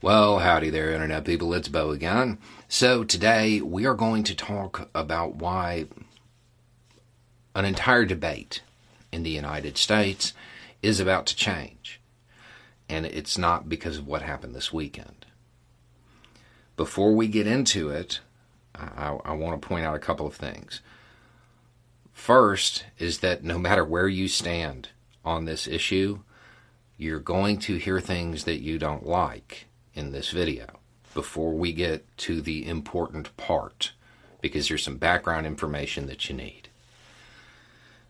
Well, howdy there, Internet people. It's Beau again. So, today we are going to talk about why an entire debate in the United States is about to change. And it's not because of what happened this weekend. Before we get into it, I, I want to point out a couple of things. First is that no matter where you stand on this issue, you're going to hear things that you don't like in this video before we get to the important part because there's some background information that you need.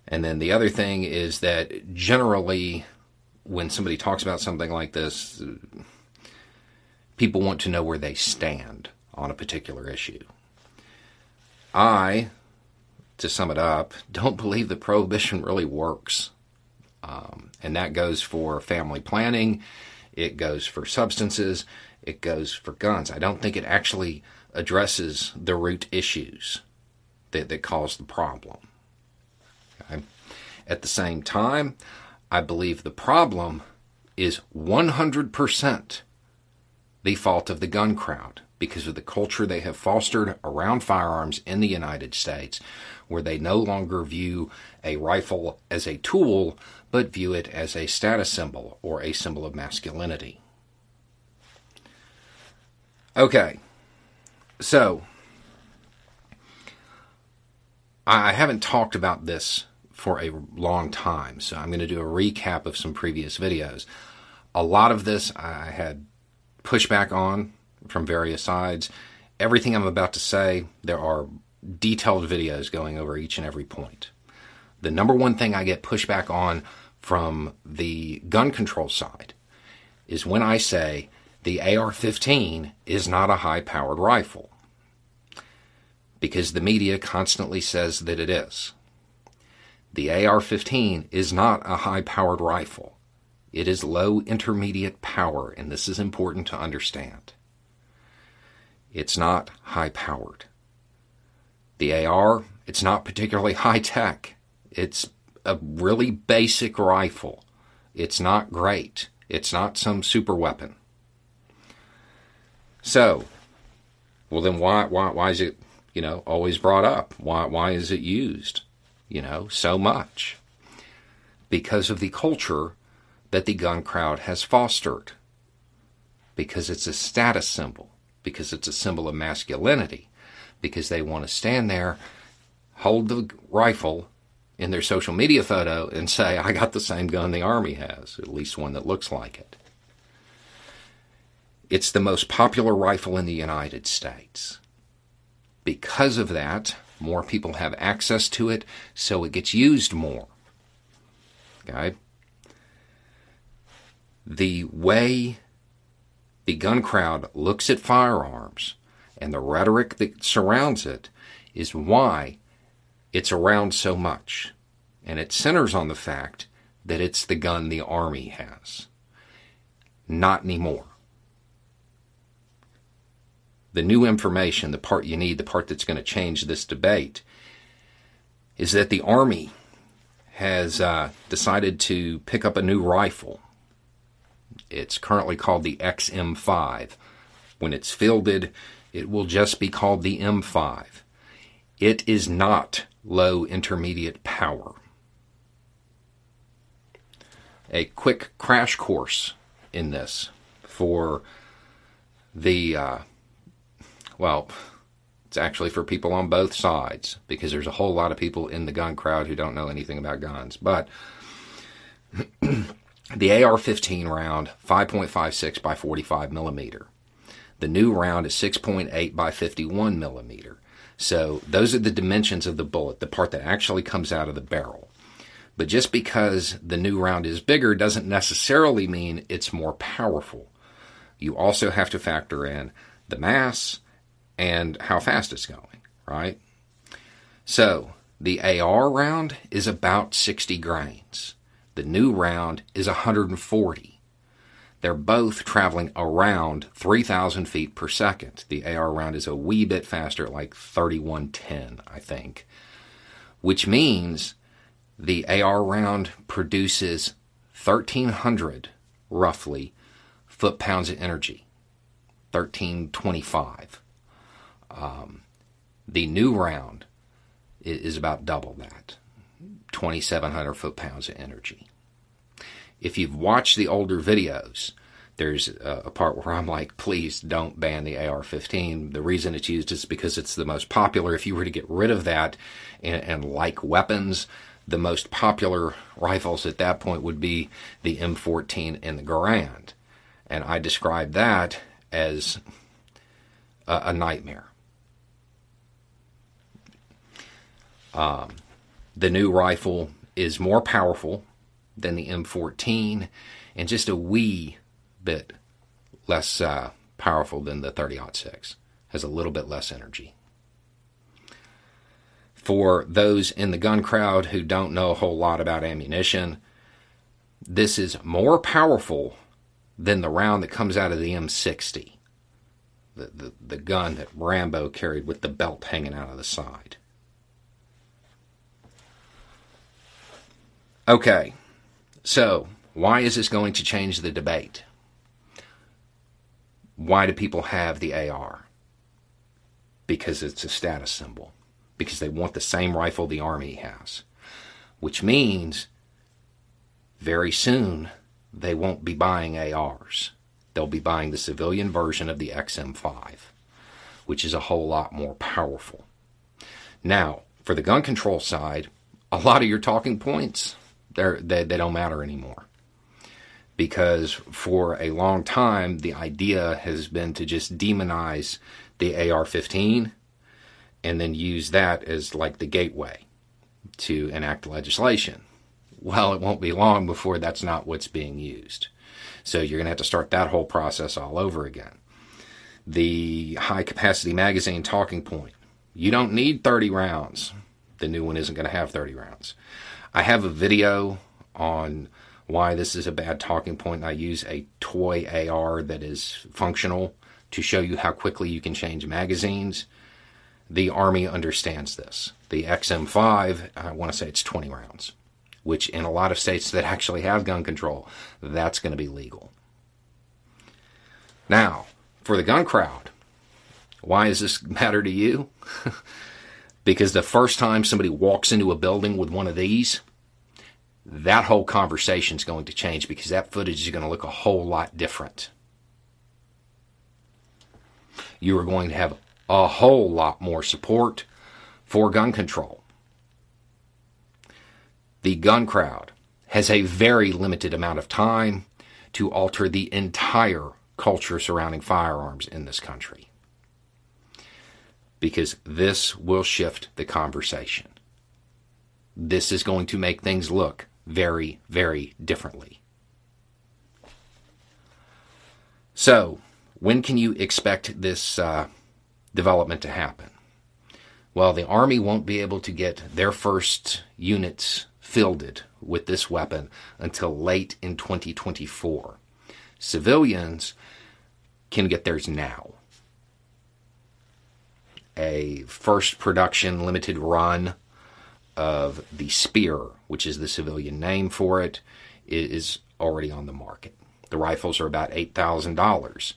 And then the other thing is that generally, when somebody talks about something like this, people want to know where they stand on a particular issue. I, to sum it up, don't believe that prohibition really works. Um, and that goes for family planning, it goes for substances, it goes for guns. I don't think it actually addresses the root issues that, that cause the problem. Okay? At the same time, I believe the problem is 100% the fault of the gun crowd because of the culture they have fostered around firearms in the United States, where they no longer view a rifle as a tool, but view it as a status symbol or a symbol of masculinity. Okay, so I haven't talked about this for a long time, so I'm going to do a recap of some previous videos. A lot of this I had pushback on from various sides. Everything I'm about to say, there are detailed videos going over each and every point. The number one thing I get pushback on from the gun control side is when I say the AR 15 is not a high powered rifle. Because the media constantly says that it is. The AR 15 is not a high powered rifle. It is low intermediate power, and this is important to understand. It's not high powered. The AR, it's not particularly high tech. It's a really basic rifle. It's not great. It's not some super weapon. So, well then why why why is it, you know, always brought up? Why why is it used, you know, so much? Because of the culture that the gun crowd has fostered. Because it's a status symbol, because it's a symbol of masculinity, because they want to stand there, hold the rifle in their social media photo and say, I got the same gun the Army has, at least one that looks like it. It's the most popular rifle in the United States. Because of that, more people have access to it, so it gets used more. Okay? The way the gun crowd looks at firearms and the rhetoric that surrounds it is why it's around so much. And it centers on the fact that it's the gun the Army has. Not anymore the new information, the part you need, the part that's going to change this debate, is that the Army has uh, decided to pick up a new rifle. It's currently called the XM5. When it's fielded, it will just be called the M5. It is not low intermediate power. A quick crash course in this for the uh, well, it's actually for people on both sides because there's a whole lot of people in the gun crowd who don't know anything about guns. But the AR 15 round, 5.56 by 45 millimeter. The new round is 6.8 by 51 millimeter. So those are the dimensions of the bullet, the part that actually comes out of the barrel. But just because the new round is bigger doesn't necessarily mean it's more powerful. You also have to factor in the mass, and how fast it's going, right? So the AR round is about 60 grains. The new round is 140. They're both traveling around 3,000 feet per second. The AR round is a wee bit faster, like 3110, I think. Which means the AR round produces 1,300, roughly, foot pounds of energy. 1325. Um, the new round is about double that 2,700 foot pounds of energy. If you've watched the older videos, there's a, part where I'm like, please don't ban the AR 15. The reason it's used is because it's the most popular. If you were to get rid of that and, and like weapons, the most popular rifles at that point would be the M14 and the Garand. And I describe that as a, a nightmare. Um, the new rifle is more powerful than the M14 and just a wee bit less uh, powerful than the 30-06. Has a little bit less energy. For those in the gun crowd who don't know a whole lot about ammunition, this is more powerful than the round that comes out of the M60, the, the, the gun that Rambo carried with the belt hanging out of the side. Okay, so why is this going to change the debate? Why do people have the AR? Because it's a status symbol. Because they want the same rifle the Army has. Which means very soon they won't be buying ARs. They'll be buying the civilian version of the XM5, which is a whole lot more powerful. Now, for the gun control side, a lot of your talking points they're, they, they don't matter anymore. Because for a long time, the idea has been to just demonize the AR 15 and then use that as like the gateway to enact legislation. Well, it won't be long before that's not what's being used. So you're going to have to start that whole process all over again. The high capacity magazine talking point. You don't need 30 rounds. The new one isn't going to have 30 rounds. I have a video on why this is a bad talking point. I use a toy AR that is functional to show you how quickly you can change magazines. The Army understands this. The XM5, I want to say it's 20 rounds, which in a lot of states that actually have gun control, that's going to be legal. Now, for the gun crowd, why does this matter to you? because the first time somebody walks into a building with one of these, that whole conversation is going to change because that footage is going to look a whole lot different. You are going to have a whole lot more support for gun control. The gun crowd has a very limited amount of time to alter the entire culture surrounding firearms in this country because this will shift the conversation. This is going to make things look very, very differently. So, when can you expect this uh, development to happen? Well, the Army won't be able to get their first units fielded with this weapon until late in 2024. Civilians can get theirs now a first production limited run of the Spear, which is the civilian name for it, is already on the market. The rifles are about $8,000.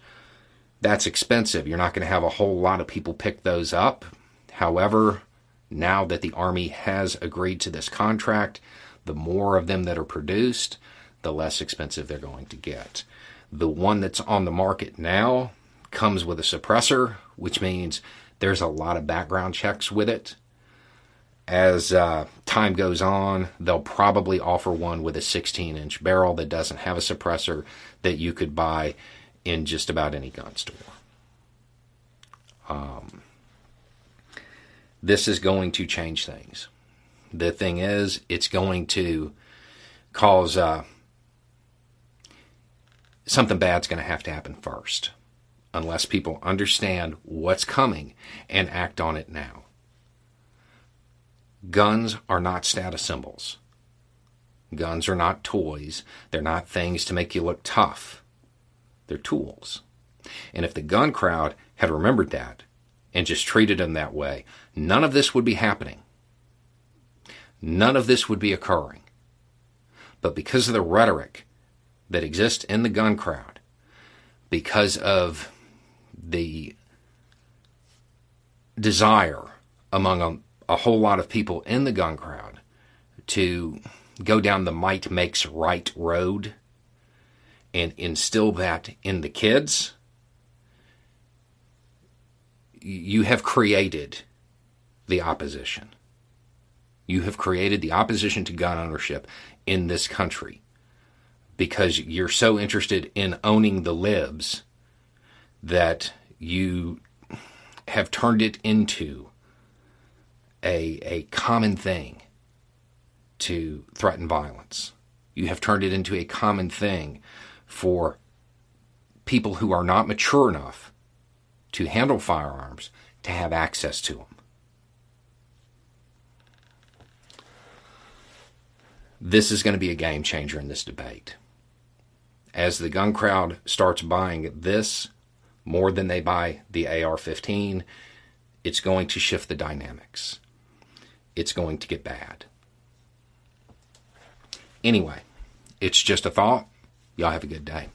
That's expensive. You're not going to have a whole lot of people pick those up. However, now that the Army has agreed to this contract, the more of them that are produced, the less expensive they're going to get. The one that's on the market now comes with a suppressor, which means there's a lot of background checks with it. As uh, time goes on, they'll probably offer one with a 16 inch barrel that doesn't have a suppressor that you could buy in just about any gun store. Um, this is going to change things. The thing is, it's going to cause uh, something bad's going to have to happen first unless people understand what's coming and act on it now. Guns are not status symbols. Guns are not toys. They're not things to make you look tough. They're tools. And if the gun crowd had remembered that and just treated them that way, none of this would be happening. None of this would be occurring. But because of the rhetoric that exists in the gun crowd, because of the desire among a, a, whole lot of people in the gun crowd to go down the might makes right road and instill that in the kids, you have created the opposition. You have created the opposition to gun ownership in this country because you're so interested in owning the libs that you have turned it into a, a common thing to threaten violence. You have turned it into a common thing for people who are not mature enough to handle firearms to have access to them. This is going to be a game changer in this debate. As the gun crowd starts buying this more than they buy the AR 15, it's going to shift the dynamics. It's going to get bad. Anyway, it's just a thought. Y'all have a good day.